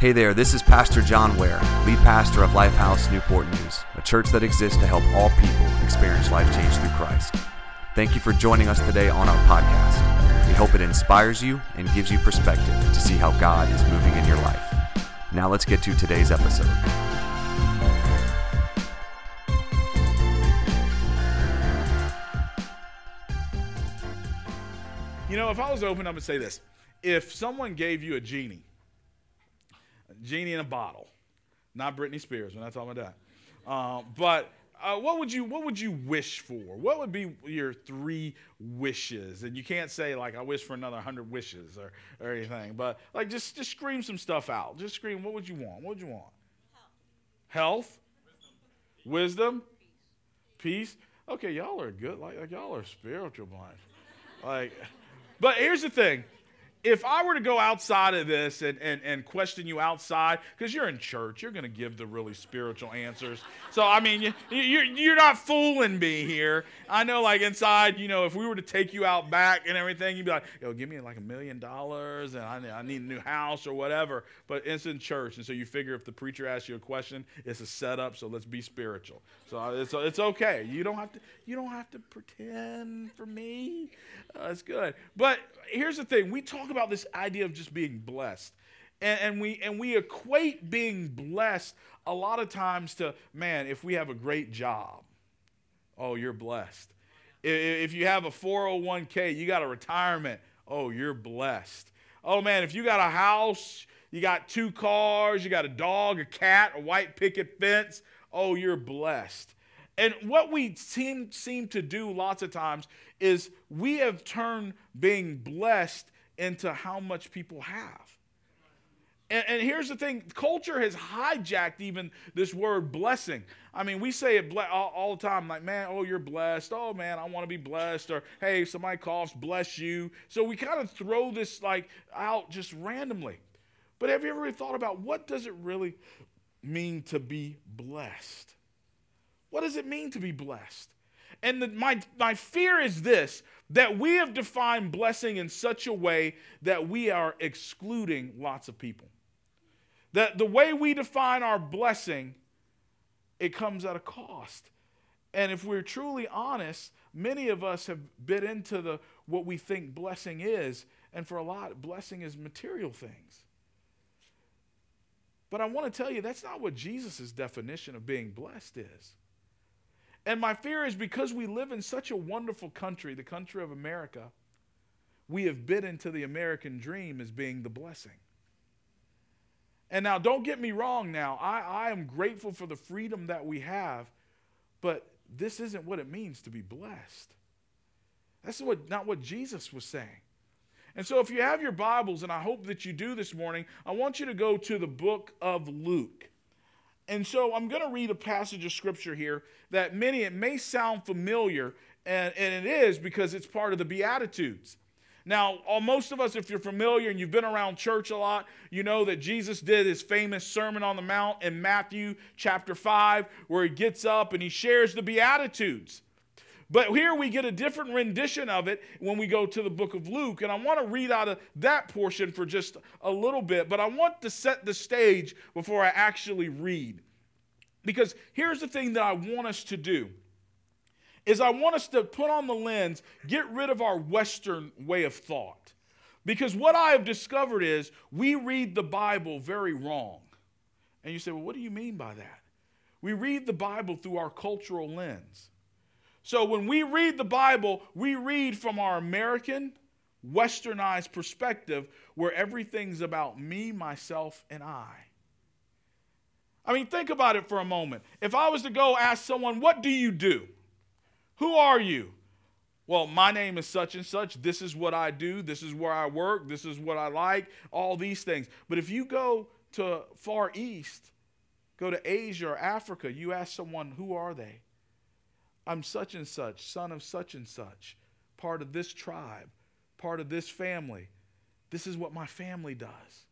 Hey there, this is Pastor John Ware, lead pastor of Lifehouse Newport News, a church that exists to help all people experience life change through Christ. Thank you for joining us today on our podcast. We hope it inspires you and gives you perspective to see how God is moving in your life. Now let's get to today's episode. You know, if I was open, I would say this. If someone gave you a genie, genie in a bottle. Not Britney Spears. We're not talking about that. Uh, but uh, what would you what would you wish for? What would be your three wishes? And you can't say like I wish for another hundred wishes or, or anything, but like just just scream some stuff out. Just scream. What would you want? What would you want? Health. Health? Wisdom. Peace. Peace. Okay, y'all are good. Like, like y'all are spiritual blind. Like, but here's the thing if I were to go outside of this and, and, and question you outside, because you're in church, you're going to give the really spiritual answers. So, I mean, you, you're, you're not fooling me here. I know, like, inside, you know, if we were to take you out back and everything, you'd be like, yo, give me like a million dollars and I, I need a new house or whatever. But it's in church. And so you figure if the preacher asks you a question, it's a setup, so let's be spiritual. So uh, it's, it's okay. You don't have to, you don't have to pretend for me. Uh, good. But here's the thing we talk about this idea of just being blessed. And, and, we, and we equate being blessed a lot of times to, man, if we have a great job, oh, you're blessed. If you have a 401k, you got a retirement, oh, you're blessed. Oh, man, if you got a house, you got two cars, you got a dog, a cat, a white picket fence, oh, you're blessed. And what we seem, seem to do lots of times is we have turned being blessed into how much people have. And, and, here's the thing culture has hijacked even this word blessing. I mean, we say it ble- all, all, the time, like, man, oh, you're blessed. Oh, man, I want to be blessed. Or, hey, somebody coughs, bless you. So we kind of throw this like out just randomly. But have you ever thought about what does it really mean to be blessed? What does it mean to be blessed? And the, my, my fear is this that we have defined blessing in such a way that we are excluding lots of people. That the way we define our blessing, it comes at a cost. And if we're truly honest, many of us have bit into the what we think blessing is, and for a lot, blessing is material things. But I want to tell you that's not what Jesus' definition of being blessed is. And my fear is because we live in such a wonderful country, the country of America, we have bit into the American dream as being the blessing. And now, don't get me wrong now, I, I am grateful for the freedom that we have, but this isn't what it means to be blessed. That's what, not what Jesus was saying. And so, if you have your Bibles, and I hope that you do this morning, I want you to go to the book of Luke. And so I'm going to read a passage of scripture here that many, it may sound familiar, and, and it is because it's part of the Beatitudes. Now, most of us, if you're familiar and you've been around church a lot, you know that Jesus did his famous Sermon on the Mount in Matthew chapter 5, where he gets up and he shares the Beatitudes. But here we get a different rendition of it when we go to the book of Luke. And I want to read out of that portion for just a little bit, but I want to set the stage before I actually read. Because here's the thing that I want us to do is I want us to put on the lens, get rid of our western way of thought. Because what I have discovered is we read the Bible very wrong. And you say, "Well, what do you mean by that?" We read the Bible through our cultural lens. So when we read the Bible, we read from our American, westernized perspective where everything's about me, myself, and I. I mean, think about it for a moment. If I was to go ask someone, What do you do? Who are you? Well, my name is such and such. This is what I do. This is where I work. This is what I like. All these things. But if you go to Far East, go to Asia or Africa, you ask someone, Who are they? I'm such and such, son of such and such, part of this tribe, part of this family. This is what my family does.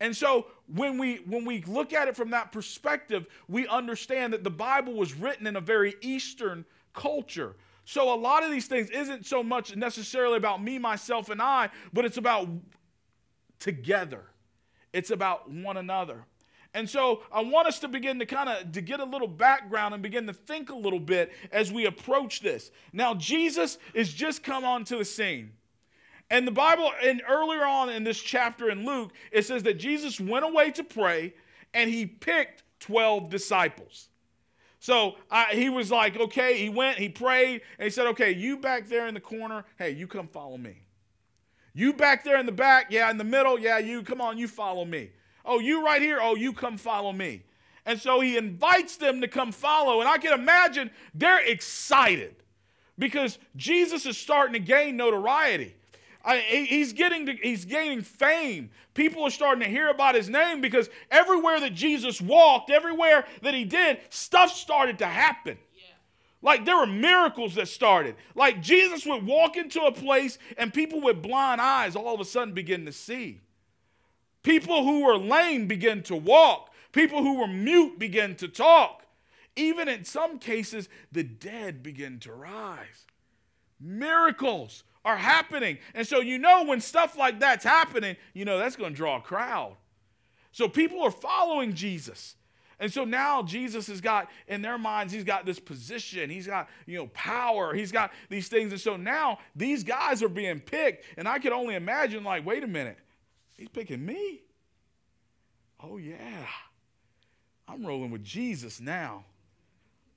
And so when we when we look at it from that perspective, we understand that the Bible was written in a very eastern culture. So a lot of these things isn't so much necessarily about me, myself, and I, but it's about together. it's about one another. And so I want us to begin to kind of to get a little background and begin to think a little bit as we approach this. Now Jesus is just come onto the scene. And the Bible, and earlier on in this chapter in Luke, it says that Jesus went away to pray and he picked 12 disciples. So he was like, okay, he went, he prayed, and he said, okay, you back there in the corner, hey, you come follow me. You back there in the back, yeah, in the middle, yeah, you come on, you follow me. Oh, you right here, oh, you come follow me. And so he invites them to come follow. And I can imagine they're excited because Jesus is starting to gain notoriety. I, he's getting to, he's gaining fame. People are starting to hear about his name because everywhere that Jesus walked, everywhere that he did, stuff started to happen. Like there were miracles that started. Like Jesus would walk into a place and people with blind eyes all of a sudden begin to see. People who were lame begin to walk. People who were mute begin to talk. Even in some cases, the dead begin to rise. Miracles are happening. And so, you know, when stuff like that's happening, you know, that's going to draw a crowd. So, people are following Jesus. And so now Jesus has got in their minds, he's got this position, he's got, you know, power, he's got these things. And so now these guys are being picked. And I could only imagine, like, wait a minute, he's picking me. Oh, yeah. I'm rolling with Jesus now.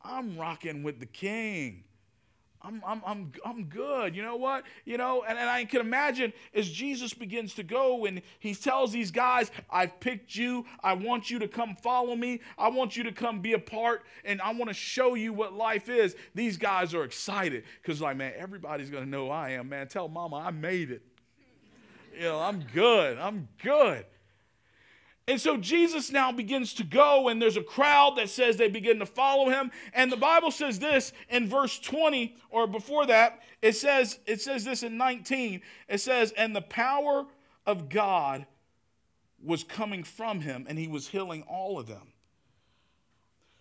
I'm rocking with the king. I'm, I'm, I'm, I'm good. You know what? You know, and, and I can imagine as Jesus begins to go and he tells these guys, I've picked you. I want you to come follow me. I want you to come be a part and I want to show you what life is. These guys are excited because, like, man, everybody's going to know I am, man. Tell mama I made it. You know, I'm good. I'm good. And so Jesus now begins to go, and there's a crowd that says they begin to follow him. And the Bible says this in verse 20, or before that, it says, it says this in 19. It says, And the power of God was coming from him, and he was healing all of them.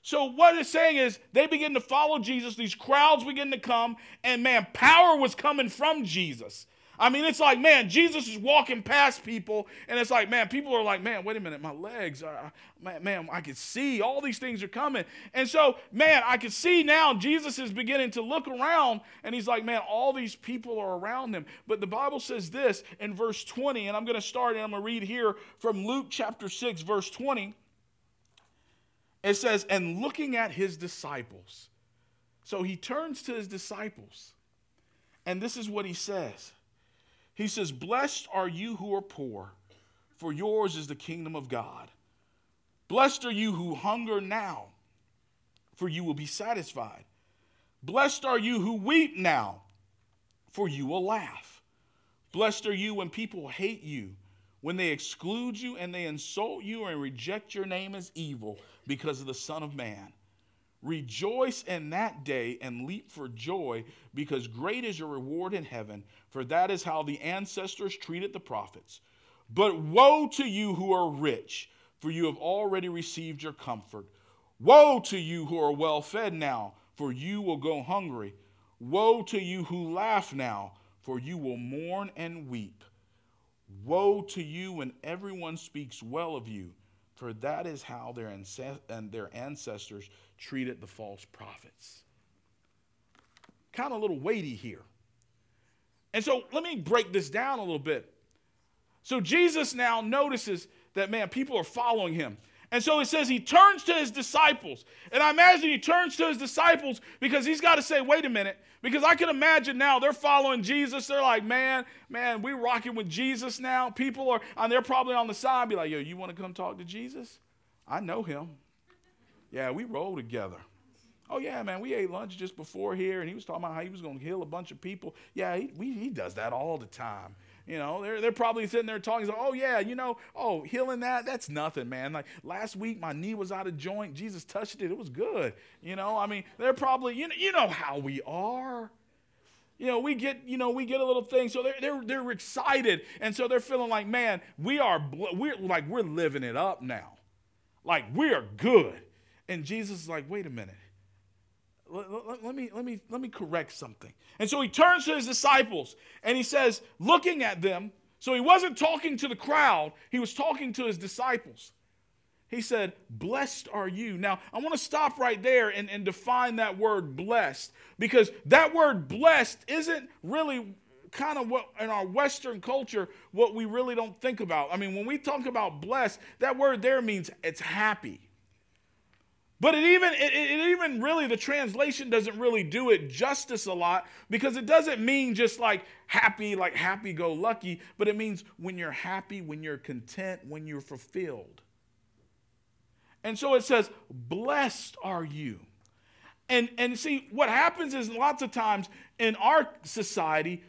So, what it's saying is, they begin to follow Jesus, these crowds begin to come, and man, power was coming from Jesus. I mean, it's like, man, Jesus is walking past people, and it's like, man, people are like, man, wait a minute, my legs are, man, man, I can see all these things are coming. And so, man, I can see now Jesus is beginning to look around, and he's like, man, all these people are around him. But the Bible says this in verse 20, and I'm going to start, and I'm going to read here from Luke chapter 6, verse 20. It says, and looking at his disciples. So he turns to his disciples, and this is what he says. He says, Blessed are you who are poor, for yours is the kingdom of God. Blessed are you who hunger now, for you will be satisfied. Blessed are you who weep now, for you will laugh. Blessed are you when people hate you, when they exclude you and they insult you and reject your name as evil because of the Son of Man. Rejoice in that day and leap for joy, because great is your reward in heaven, for that is how the ancestors treated the prophets. But woe to you who are rich, for you have already received your comfort. Woe to you who are well fed now, for you will go hungry. Woe to you who laugh now, for you will mourn and weep. Woe to you when everyone speaks well of you, for that is how their, ancest- and their ancestors treated the false prophets. Kind of a little weighty here. And so let me break this down a little bit. So Jesus now notices that, man, people are following him. And so it says he turns to his disciples. And I imagine he turns to his disciples because he's got to say, wait a minute. Because I can imagine now they're following Jesus. They're like, man, man, we rocking with Jesus now. People are, and they're probably on the side, be like, yo, you want to come talk to Jesus? I know him. Yeah, we roll together. Oh, yeah, man, we ate lunch just before here, and he was talking about how he was going to heal a bunch of people. Yeah, he, we, he does that all the time. You know, they're, they're probably sitting there talking, like, oh, yeah, you know, oh, healing that, that's nothing, man. Like last week, my knee was out of joint. Jesus touched it. It was good. You know, I mean, they're probably, you know, you know how we are. You know, we get, you know, we get a little thing. So they're, they're, they're excited. And so they're feeling like, man, we are, we're like, we're living it up now. Like, we are good. And Jesus is like, wait a minute. Let, let, let, me, let, me, let me correct something. And so he turns to his disciples and he says, looking at them, So he wasn't talking to the crowd, he was talking to his disciples. He said, Blessed are you. Now, I want to stop right there and, and define that word blessed because that word blessed isn't really kind of what in our Western culture, what we really don't think about. I mean, when we talk about blessed, that word there means it's happy. But it even it, it, even really the translation doesn't really do it justice a lot because it doesn't mean just like happy, like happy go lucky, but it means when you're happy, when you're content, when you're fulfilled. And so it says, Blessed are you. And, and see, what happens is lots of times in our society,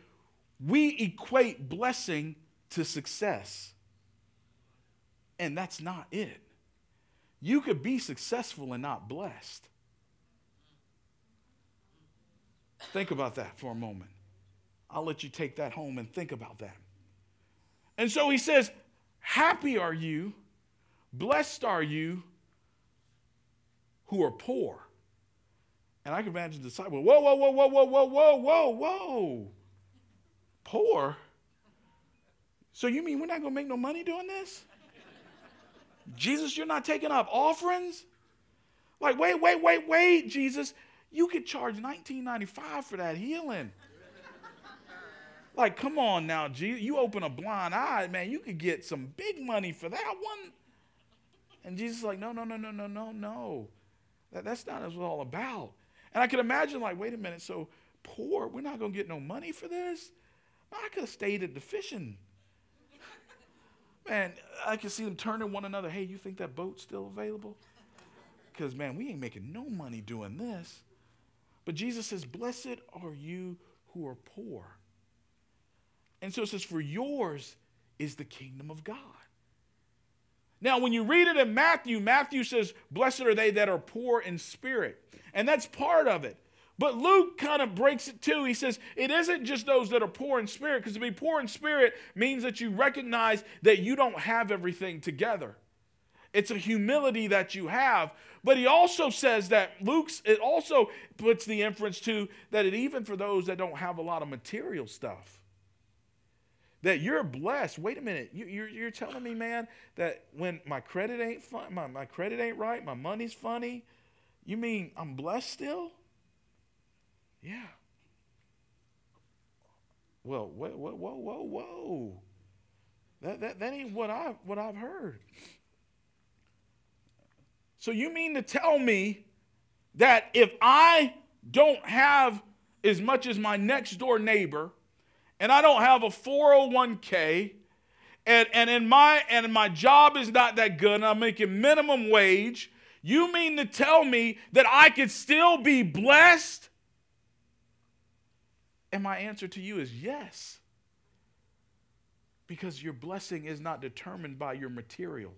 we equate blessing to success. And that's not it. You could be successful and not blessed. Think about that for a moment. I'll let you take that home and think about that. And so he says, Happy are you, blessed are you who are poor. And I can imagine the disciple, whoa, whoa, whoa, whoa, whoa, whoa, whoa, whoa, whoa. Poor? So you mean we're not going to make no money doing this? Jesus, you're not taking up offerings? Like, wait, wait, wait, wait, Jesus. You could charge 19.95 for that healing. like, come on now, Jesus. You open a blind eye, man, you could get some big money for that one. And Jesus is like, no, no, no, no, no, no, no. That, that's not what it's all about. And I could imagine, like, wait a minute, so poor, we're not going to get no money for this? I could have stayed at the fishing. Man, I can see them turning one another. Hey, you think that boat's still available? Because, man, we ain't making no money doing this. But Jesus says, Blessed are you who are poor. And so it says, For yours is the kingdom of God. Now, when you read it in Matthew, Matthew says, Blessed are they that are poor in spirit. And that's part of it. But Luke kind of breaks it too. He says it isn't just those that are poor in spirit, because to be poor in spirit means that you recognize that you don't have everything together. It's a humility that you have. But he also says that Luke's, it also puts the inference to that it even for those that don't have a lot of material stuff, that you're blessed. Wait a minute, you, are you're, you're telling me, man, that when my credit ain't fun, my, my credit ain't right, my money's funny, you mean I'm blessed still? Yeah. Well, whoa, whoa, whoa, whoa. That, that, that ain't what I've, what I've heard. So you mean to tell me that if I don't have as much as my next door neighbor, and I don't have a 401k, and, and in my and my job is not that good, and I'm making minimum wage, you mean to tell me that I could still be blessed? And my answer to you is yes. Because your blessing is not determined by your material.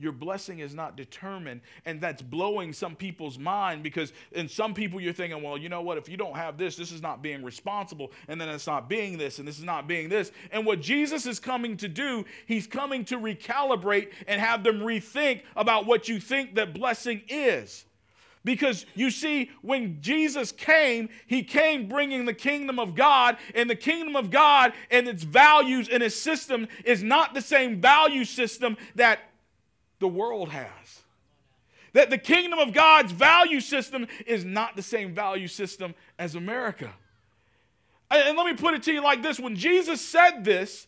Your blessing is not determined, and that's blowing some people's mind because in some people you're thinking, well, you know what, if you don't have this, this is not being responsible, and then it's not being this, and this is not being this. And what Jesus is coming to do, he's coming to recalibrate and have them rethink about what you think that blessing is. Because you see, when Jesus came, he came bringing the kingdom of God, and the kingdom of God and its values and its system is not the same value system that the world has. That the kingdom of God's value system is not the same value system as America. And let me put it to you like this when Jesus said this,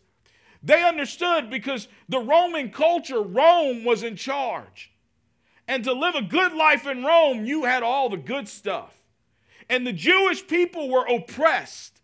they understood because the Roman culture, Rome was in charge. And to live a good life in Rome, you had all the good stuff. And the Jewish people were oppressed.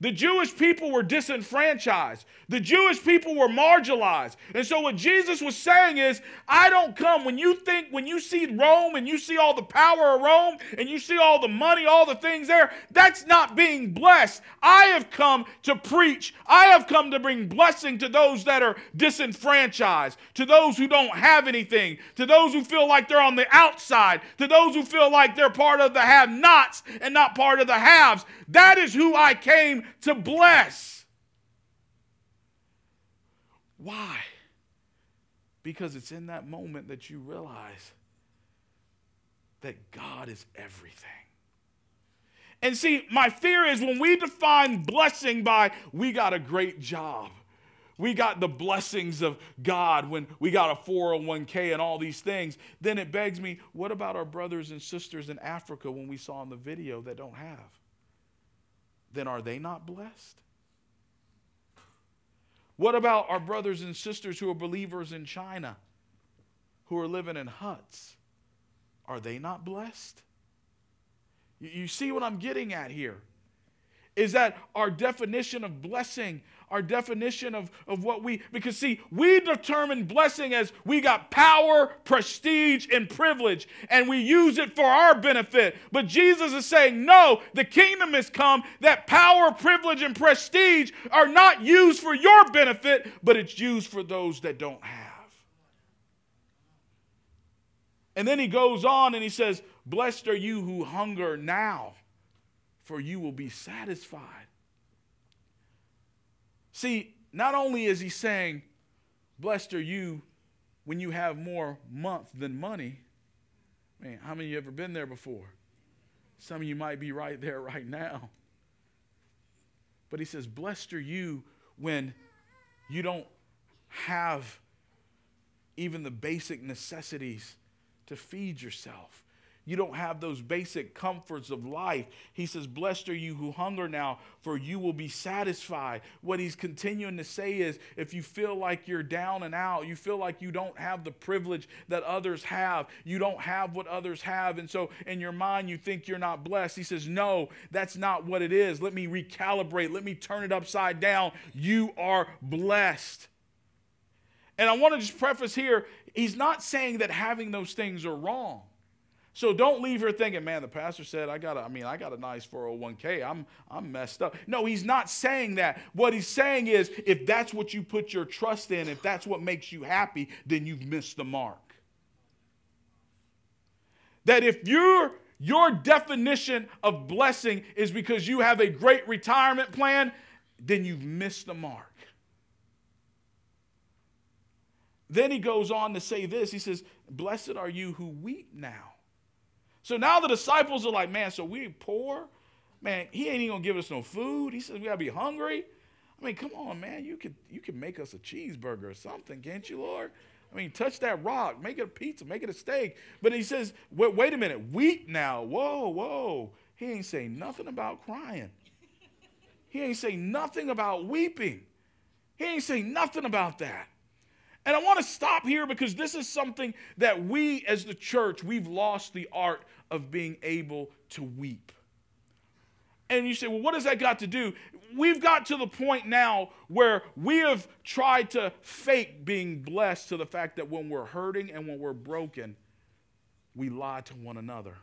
The Jewish people were disenfranchised. The Jewish people were marginalized. And so, what Jesus was saying is, I don't come when you think, when you see Rome and you see all the power of Rome and you see all the money, all the things there, that's not being blessed. I have come to preach. I have come to bring blessing to those that are disenfranchised, to those who don't have anything, to those who feel like they're on the outside, to those who feel like they're part of the have nots and not part of the haves. That is who I came to bless. Why? Because it's in that moment that you realize that God is everything. And see, my fear is when we define blessing by we got a great job, we got the blessings of God when we got a 401k and all these things, then it begs me, what about our brothers and sisters in Africa when we saw in the video that don't have? Then are they not blessed? What about our brothers and sisters who are believers in China who are living in huts? Are they not blessed? You see what I'm getting at here? Is that our definition of blessing our definition of, of what we, because see, we determine blessing as we got power, prestige, and privilege, and we use it for our benefit. But Jesus is saying, no, the kingdom has come, that power, privilege, and prestige are not used for your benefit, but it's used for those that don't have. And then he goes on and he says, Blessed are you who hunger now, for you will be satisfied. See, not only is he saying, Blessed are you when you have more month than money. Man, how many of you ever been there before? Some of you might be right there right now. But he says, Blessed are you when you don't have even the basic necessities to feed yourself you don't have those basic comforts of life. He says, Blessed are you who hunger now, for you will be satisfied. What he's continuing to say is if you feel like you're down and out, you feel like you don't have the privilege that others have, you don't have what others have, and so in your mind you think you're not blessed. He says, No, that's not what it is. Let me recalibrate, let me turn it upside down. You are blessed. And I want to just preface here, he's not saying that having those things are wrong. So don't leave here thinking, man, the pastor said I got a, I mean, I got a nice 401k. I'm I'm messed up. No, he's not saying that. What he's saying is if that's what you put your trust in, if that's what makes you happy, then you've missed the mark. That if your your definition of blessing is because you have a great retirement plan, then you've missed the mark. Then he goes on to say this. He says, Blessed are you who weep now so now the disciples are like, man, so we poor? Man, he ain't even gonna give us no food. He says we gotta be hungry. I mean, come on, man. You could you could make us a cheeseburger or something, can't you, Lord? I mean, touch that rock, make it a pizza, make it a steak. But he says, wait, wait a minute, weep now. Whoa, whoa. He ain't saying nothing about crying. He ain't saying nothing about weeping. He ain't saying nothing about that. And I want to stop here because this is something that we as the church, we've lost the art of being able to weep. And you say, well, what does that got to do? We've got to the point now where we have tried to fake being blessed to the fact that when we're hurting and when we're broken, we lie to one another.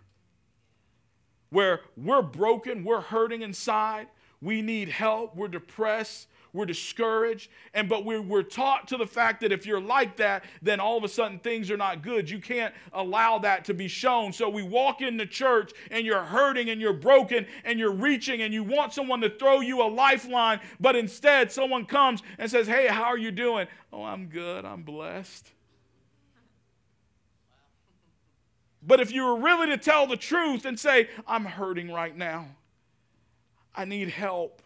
Where we're broken, we're hurting inside, we need help, we're depressed, we're discouraged, and but we're, we're taught to the fact that if you're like that, then all of a sudden things are not good. You can't allow that to be shown. So we walk into church and you're hurting and you're broken and you're reaching and you want someone to throw you a lifeline, but instead someone comes and says, Hey, how are you doing? Oh, I'm good, I'm blessed. But if you were really to tell the truth and say, I'm hurting right now, I need help,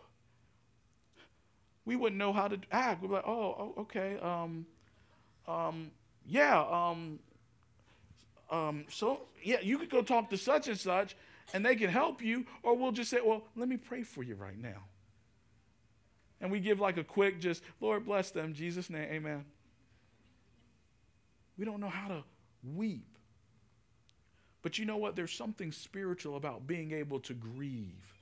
we wouldn't know how to act. We'd be like, oh, oh okay, um, um, yeah, um, um, so yeah, you could go talk to such and such, and they can help you, or we'll just say, well, let me pray for you right now. And we give like a quick, just Lord bless them, Jesus' name, Amen. We don't know how to weep. But you know what? There's something spiritual about being able to grieve.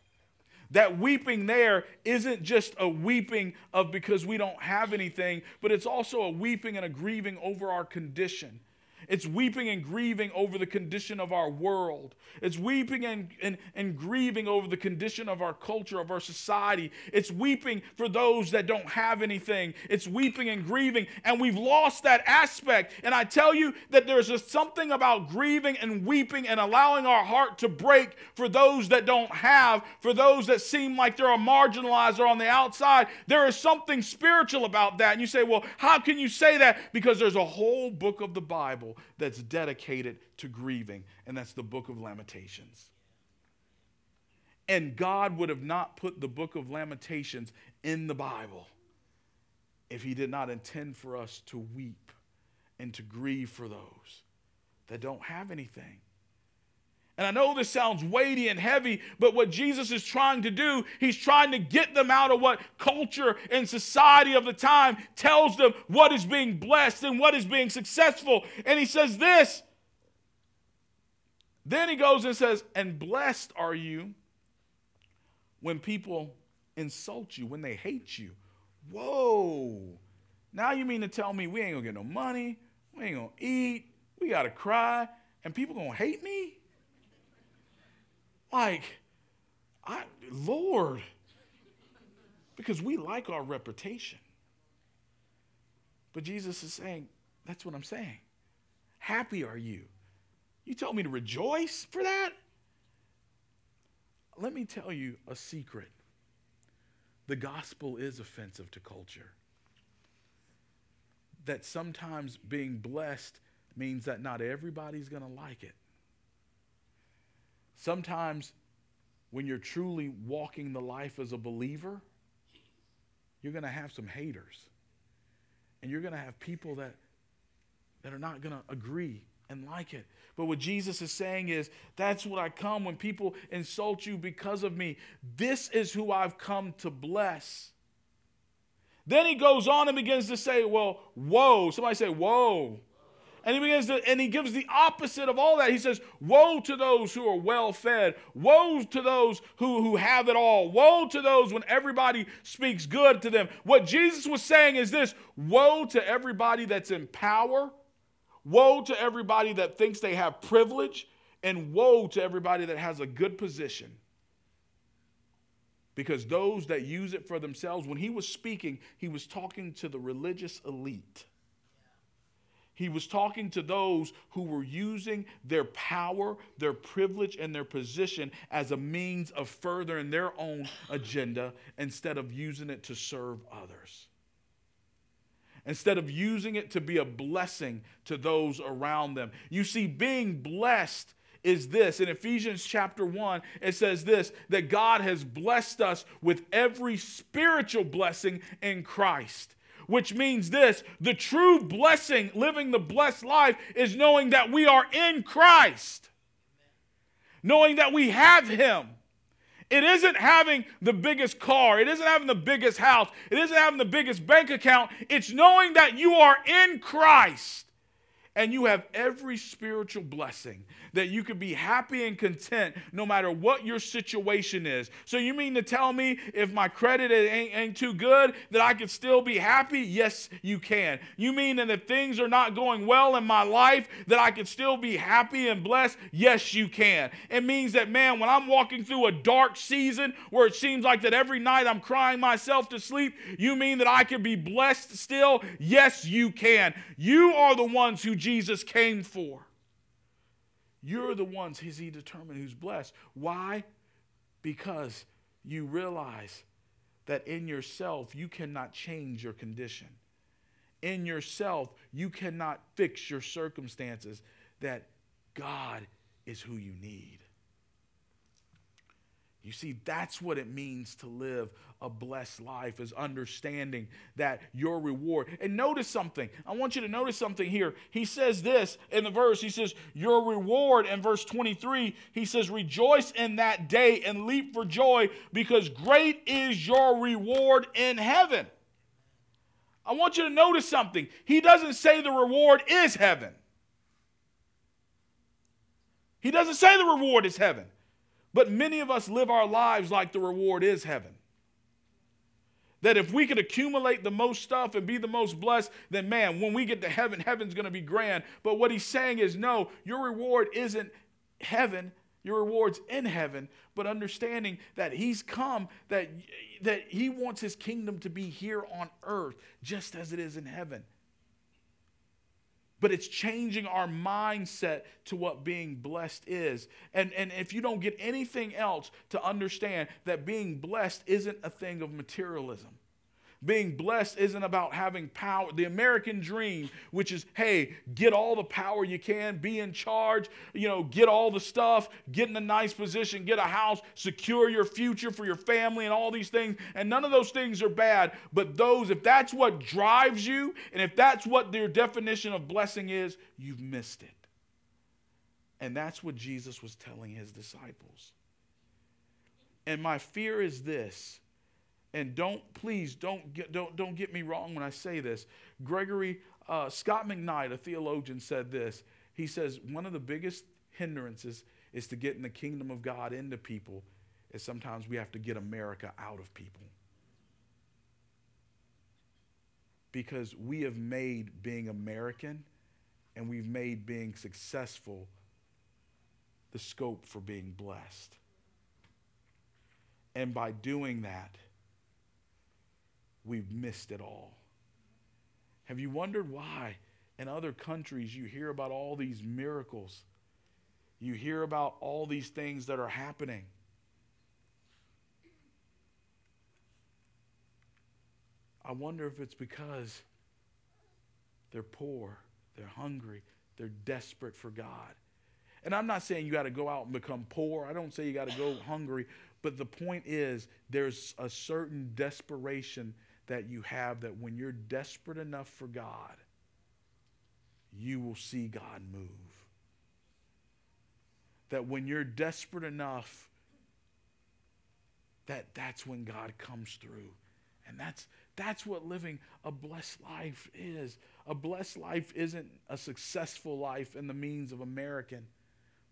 That weeping there isn't just a weeping of because we don't have anything, but it's also a weeping and a grieving over our condition. It's weeping and grieving over the condition of our world. It's weeping and, and, and grieving over the condition of our culture, of our society. It's weeping for those that don't have anything. It's weeping and grieving. And we've lost that aspect. And I tell you that there's just something about grieving and weeping and allowing our heart to break for those that don't have, for those that seem like they're a marginalized or on the outside. There is something spiritual about that. And you say, well, how can you say that? Because there's a whole book of the Bible that's dedicated to grieving, and that's the book of Lamentations. And God would have not put the book of Lamentations in the Bible if he did not intend for us to weep and to grieve for those that don't have anything. And I know this sounds weighty and heavy, but what Jesus is trying to do, he's trying to get them out of what culture and society of the time tells them what is being blessed and what is being successful. And he says this. Then he goes and says, And blessed are you when people insult you, when they hate you. Whoa. Now you mean to tell me we ain't gonna get no money, we ain't gonna eat, we gotta cry, and people gonna hate me? Like, I, Lord, because we like our reputation. But Jesus is saying, that's what I'm saying. Happy are you. You told me to rejoice for that? Let me tell you a secret. The gospel is offensive to culture. That sometimes being blessed means that not everybody's going to like it. Sometimes, when you're truly walking the life as a believer, you're going to have some haters. And you're going to have people that, that are not going to agree and like it. But what Jesus is saying is, that's what I come when people insult you because of me. This is who I've come to bless. Then he goes on and begins to say, Well, whoa. Somebody say, Whoa. And he begins to, and he gives the opposite of all that. He says, Woe to those who are well fed. Woe to those who, who have it all. Woe to those when everybody speaks good to them. What Jesus was saying is this Woe to everybody that's in power. Woe to everybody that thinks they have privilege. And woe to everybody that has a good position. Because those that use it for themselves, when he was speaking, he was talking to the religious elite. He was talking to those who were using their power, their privilege, and their position as a means of furthering their own agenda instead of using it to serve others. Instead of using it to be a blessing to those around them. You see, being blessed is this. In Ephesians chapter 1, it says this that God has blessed us with every spiritual blessing in Christ which means this the true blessing, living the blessed life, is knowing that we are in Christ, knowing that we have Him. It isn't having the biggest car. It isn't having the biggest house. It isn't having the biggest bank account. It's knowing that you are in Christ and you have every spiritual blessing that you could be happy and content no matter what your situation is. So, you mean to tell me if my credit ain't, ain't too good that I could still be happy? Yes, you can. You mean that if things are not going well in my life that I could still be happy and blessed? Yes, you can. It means that, man, when I'm walking through a dark season where it seems like that every night I'm crying myself to sleep, you mean that I can be blessed still? Yes, you can. You are the ones who Jesus came for. You're the ones Is he determined who's blessed. Why? Because you realize that in yourself you cannot change your condition. In yourself you cannot fix your circumstances, that God is who you need. You see, that's what it means to live a blessed life, is understanding that your reward. And notice something. I want you to notice something here. He says this in the verse. He says, Your reward, in verse 23, he says, Rejoice in that day and leap for joy, because great is your reward in heaven. I want you to notice something. He doesn't say the reward is heaven. He doesn't say the reward is heaven. But many of us live our lives like the reward is heaven. That if we could accumulate the most stuff and be the most blessed, then man, when we get to heaven, heaven's going to be grand. But what he's saying is, no, your reward isn't heaven. Your reward's in heaven, but understanding that he's come, that, that he wants his kingdom to be here on earth, just as it is in heaven but it's changing our mindset to what being blessed is. And, and if you don't get anything else to understand that being blessed isn't a thing of materialism, Being blessed isn't about having power. The American dream, which is, hey, get all the power you can, be in charge, you know, get all the stuff, get in a nice position, get a house, secure your future for your family, and all these things. And none of those things are bad. But those, if that's what drives you, and if that's what their definition of blessing is, you've missed it. And that's what Jesus was telling his disciples. And my fear is this and don't please don't get don't don't get me wrong when I say this. Gregory uh, Scot McKnight, a theologian, said this. He says one of the biggest hindrances is to getting the kingdom of God into people is sometimes we have to get America out of people. Because we have made being American and we've made being successful the scope for being blessed. And by doing that, we've missed it all. Have you wondered why in other countries you hear about all these miracles? You hear about all these things that are happening. I wonder if it's because they're poor, they're hungry, they're desperate for God. And I'm not saying you got to go out and become poor. I don't say you got to go hungry. But the point is, there's a certain desperation that you have that when you're desperate enough for God, you will see God move. That when you're desperate enough, that that's when God comes through. And that's that's what living a blessed life is. A blessed life isn't a successful life in the means of American,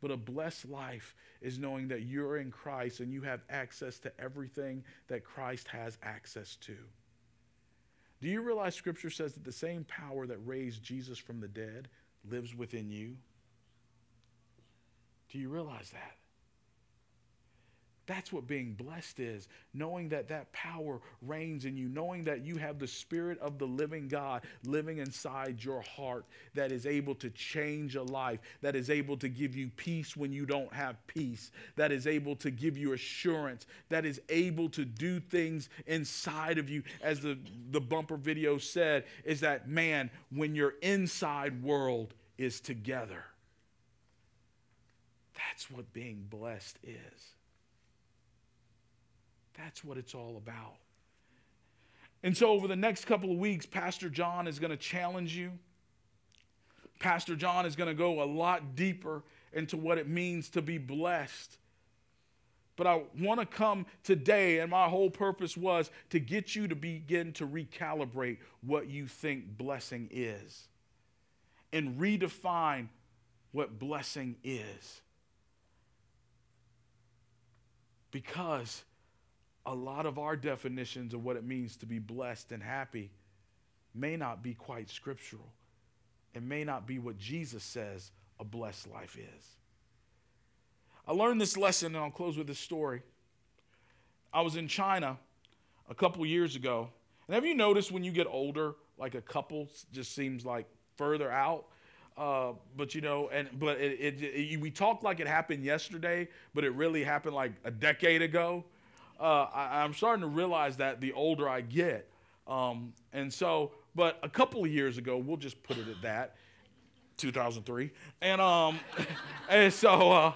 but a blessed life is knowing that you're in Christ and you have access to everything that Christ has access to. Do you realize Scripture says that the same power that raised Jesus from the dead lives within you? Do you realize that? That's what being blessed is. Knowing that that power reigns in you, knowing that you have the Spirit of the living God living inside your heart that is able to change a life, that is able to give you peace when you don't have peace, that is able to give you assurance, that is able to do things inside of you. As the, the bumper video said, is that man, when your inside world is together, that's what being blessed is. That's what it's all about. And so, over the next couple of weeks, Pastor John is going to challenge you. Pastor John is going to go a lot deeper into what it means to be blessed. But I want to come today, and my whole purpose was to get you to begin to recalibrate what you think blessing is and redefine what blessing is. Because a lot of our definitions of what it means to be blessed and happy may not be quite scriptural. It may not be what Jesus says a blessed life is. I learned this lesson, and I'll close with this story. I was in China a couple years ago. And have you noticed when you get older, like a couple just seems like further out? Uh, but you know, and but it, it, it, we talked like it happened yesterday, but it really happened like a decade ago uh, I, am starting to realize that the older I get. Um, and so, but a couple of years ago, we'll just put it at that, 2003. And, um, and so, uh,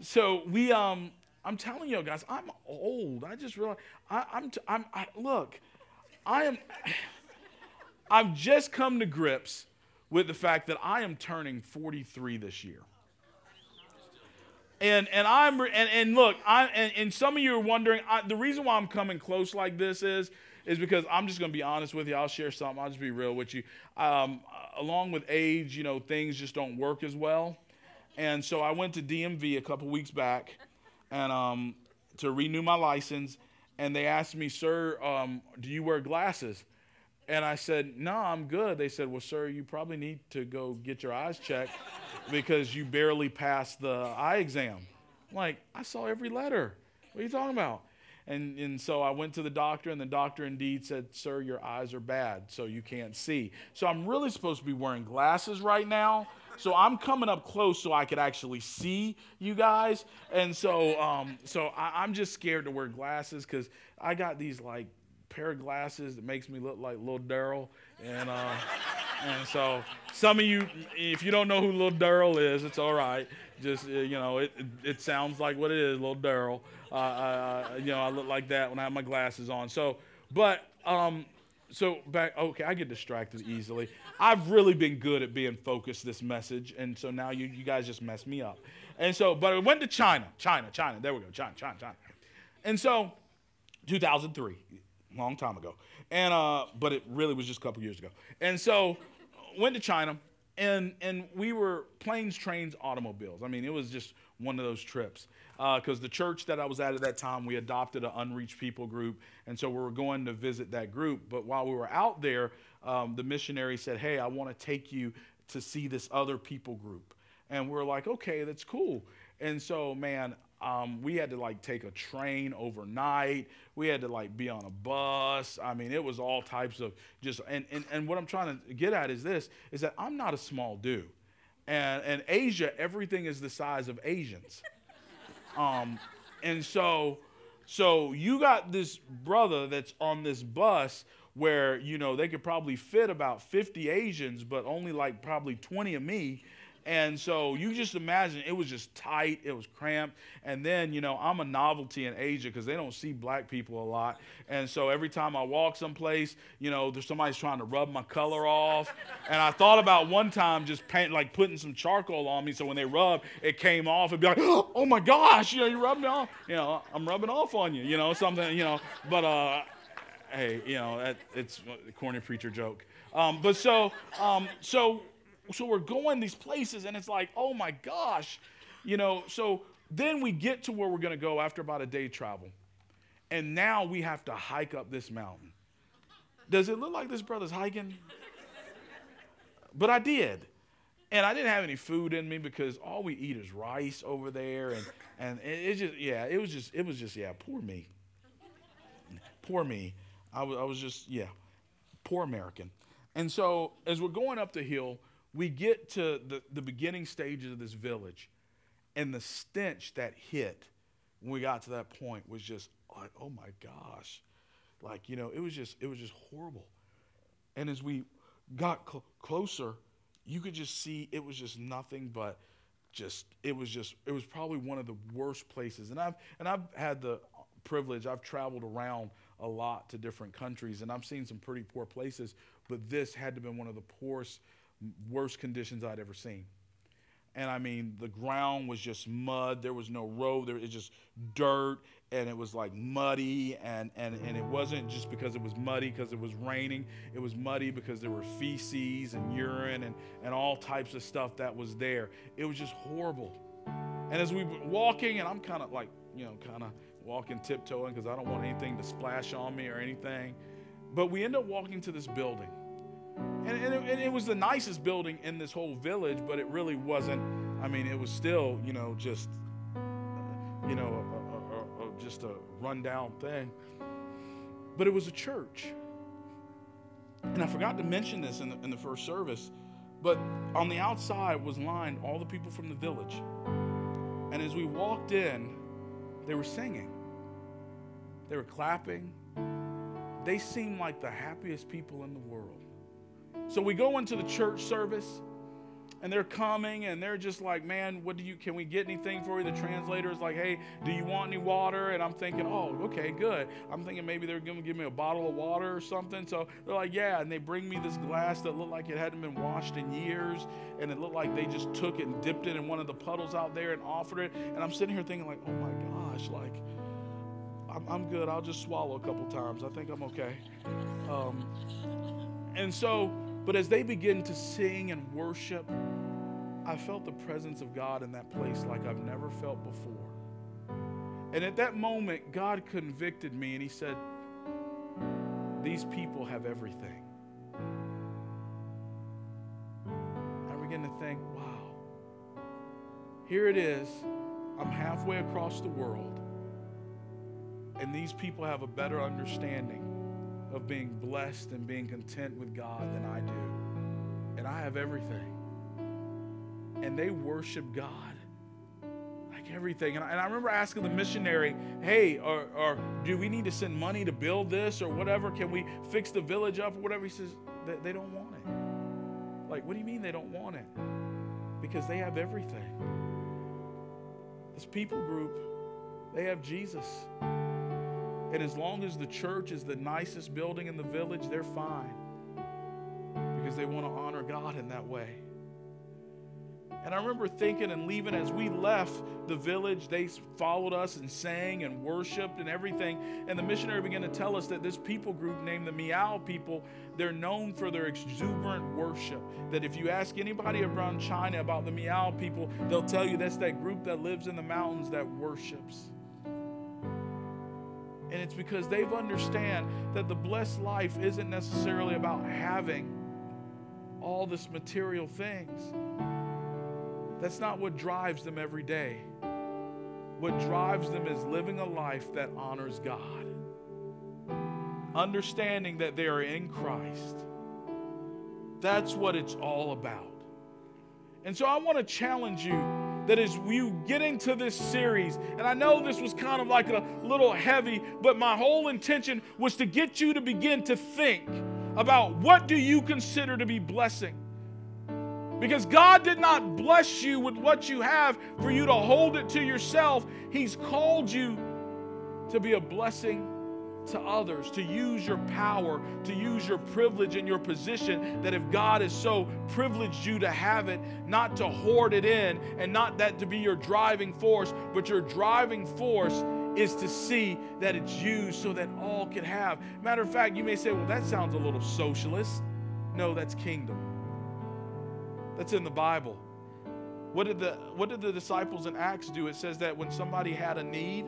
so we, um, I'm telling you guys, I'm old. I just realized, I, I'm, t- I'm, I, look, I am, I've just come to grips with the fact that I am turning 43 this year. And and I'm and, and look, I and, and some of you are wondering. I, the reason why I'm coming close like this is is because I'm just going to be honest with you. I'll share something. I'll just be real with you. Um, along with age, you know, things just don't work as well. And so I went to DMV a couple weeks back, and um, to renew my license. And they asked me, "Sir, um, do you wear glasses?" And I said, No, I'm good. They said, Well, sir, you probably need to go get your eyes checked because you barely passed the eye exam. I'm like, I saw every letter. What are you talking about? And, and so I went to the doctor, and the doctor indeed said, Sir, your eyes are bad, so you can't see. So I'm really supposed to be wearing glasses right now. So I'm coming up close so I could actually see you guys. And so, um, so I, I'm just scared to wear glasses because I got these like pair of glasses that makes me look like little Daryl. And, uh, and so some of you, if you don't know who little Daryl is, it's all right. Just, uh, you know, it, it sounds like what it is, little Daryl. Uh, uh, you know, I look like that when I have my glasses on. So, but, um, so back, okay, I get distracted easily. I've really been good at being focused this message. And so now you, you guys just messed me up. And so, but I went to China, China, China. There we go, China, China, China. And so, 2003, long time ago. And uh, but it really was just a couple years ago. And so, went to China, and and we were planes, trains, automobiles. I mean, it was just one of those trips. Because uh, the church that I was at at that time, we adopted an unreached people group, and so we were going to visit that group. But while we were out there, um, the missionary said, "Hey, I want to take you to see this other people group." And we're like, "Okay, that's cool." And so, man, um, we had to like take a train overnight. We had to like be on a bus. I mean, it was all types of just, and, and, and what I'm trying to get at is this, is that I'm not a small dude. And, and Asia, everything is the size of Asians. Um, and so, so you got this brother that's on this bus where, you know, they could probably fit about 50 Asians, but only like probably 20 of me and so you just imagine it was just tight, it was cramped. And then, you know, I'm a novelty in Asia because they don't see black people a lot. And so every time I walk someplace, you know, there's somebody's trying to rub my color off. And I thought about one time just paint, like putting some charcoal on me so when they rub, it came off. It'd be like, oh my gosh, you know, you rubbed me off. You know, I'm rubbing off on you, you know, something, you know. But, uh, hey, you know, it's a corny preacher joke. Um, but so, um, so so we're going these places and it's like, oh my gosh, you know. So then we get to where we're going to go after about a day travel. And now we have to hike up this mountain. Does it look like this brother's hiking? but I did. And I didn't have any food in me because all we eat is rice over there. And, and it, just, yeah, it was just, it was just, yeah, poor me. Poor me. I was, I was just, yeah, poor American. And so as we're going up the hill, we get to the, the beginning stages of this village, and the stench that hit when we got to that point was just like, oh my gosh. Like, you know, it was just, it was just horrible. And as we got cl- closer, you could just see it was just nothing but just, it was just, it was probably one of the worst places. And I've, and I've had the privilege, I've traveled around a lot to different countries, and I've seen some pretty poor places, but this had to have been one of the poorest worst conditions I'd ever seen. And I mean, the ground was just mud. There was no road. There was just dirt, and it was like muddy. And, and, and it wasn't just because it was muddy because it was raining. It was muddy because there were feces and urine and, and all types of stuff that was there. It was just horrible. And as we were walking, and I'm kind of like, you know, kind of walking tiptoeing because I don't want anything to splash on me or anything. But we end up walking to this building. And, and, it, and, it, was the nicest building in this whole village, but it really wasn't. I mean, it was still, you know, just, uh, you know, a, a, a, just a rundown thing. But it was a church. And I forgot to mention this in the, in the first service, but on the outside was lined all the people from the village. And as we walked in, they were singing, they were clapping. They seemed like the happiest people in the world. So we go into the church service and they're coming and they're just like, man, what do you, can we get anything for you? The translator is like, hey, do you want any water? And I'm thinking, oh, okay, good. I'm thinking maybe they're going to give me a bottle of water or something. So they're like, yeah. And they bring me this glass that looked like it hadn't been washed in years. And it looked like they just took it and dipped it in one of the puddles out there and offered it. And I'm sitting here thinking, like, oh my gosh, like, I'm, I'm good. I'll just swallow a couple times. I think I'm okay. Um, and so, but as they begin to sing and worship, I felt the presence of God in that place like I've never felt before. And at that moment, God convicted me and He said, These people have everything. I begin to think, wow, here it is. I'm halfway across the world, and these people have a better understanding of being blessed and being content with God than I do. And I have everything. And they worship God like everything. And I, and I remember asking the missionary, hey, or, or do we need to send money to build this or whatever? Can we fix the village up or whatever? He says, they, they don't want it. Like, what do you mean they don't want it? Because they have everything. This people group, they have Jesus. And as long as the church is the nicest building in the village, they're fine because they want to honor God in that way. And I remember thinking and leaving as we left the village, they followed us and sang and worshiped and everything. And the missionary began to tell us that this people group named the Miao people, they're known for their exuberant worship. That if you ask anybody around China about the Miao people, they'll tell you that's that group that lives in the mountains that worships. And it's because they've understand that the blessed life isn't necessarily about having all this material things. That's not what drives them every day. What drives them is living a life that honors God, understanding that they are in Christ. That's what it's all about. And so I want to challenge you that as you get into this series, and I know this was kind of like a little heavy, but my whole intention was to get you to begin to think about what do you consider to be blessing. Because God did not bless you with what you have for you to hold it to yourself. He's called you to be a blessing to others, to use your power, to use your privilege and your position. That if God has so privileged you to have it, not to hoard it in and not that to be your driving force, but your driving force is to see that it's used so that all can have. Matter of fact, you may say, well, that sounds a little socialist. No, that's kingdom. That's in the Bible. What did the what did the disciples in Acts do? It says that when somebody had a need,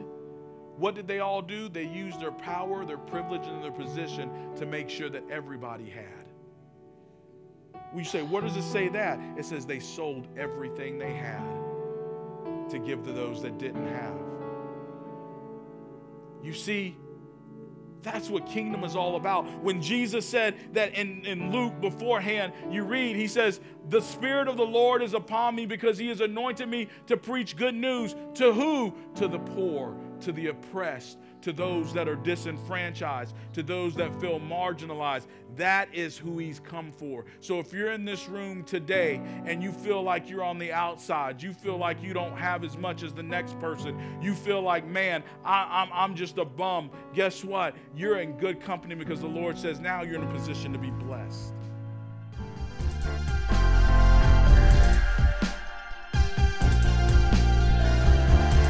what did they all do? They used their power, their privilege, and their position to make sure that everybody had. We say, what does it say that? It says they sold everything they had to give to those that didn't have. You see, that's what kingdom is all about. When Jesus said that in, in Luke beforehand, you read, he says, The Spirit of the Lord is upon me because he has anointed me to preach good news. To who? To the poor, to the oppressed, to those that are disenfranchised, to those that feel marginalized. That is who he's come for. So if you're in this room today and you feel like you're on the outside, you feel like you don't have as much as the next person, you feel like, man, I, am I'm, I'm just a bum. Guess what? You're in good company because the Lord says now you're in a position to be blessed.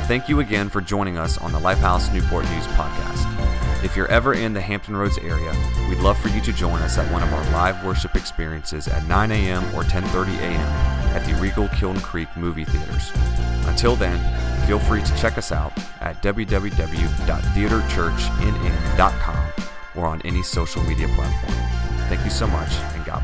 Thank you again for joining us on the Lifehouse Newport News podcast. If you're ever in the Hampton Roads area, we'd love for you to join us at one of our live worship experiences at 9 a.m. or 10:30 a.m. at the Regal Kiln Creek movie theaters. Until then, feel free to check us out at www.theaterchurchnn.com or on any social media platform. Thank you so much and God bless.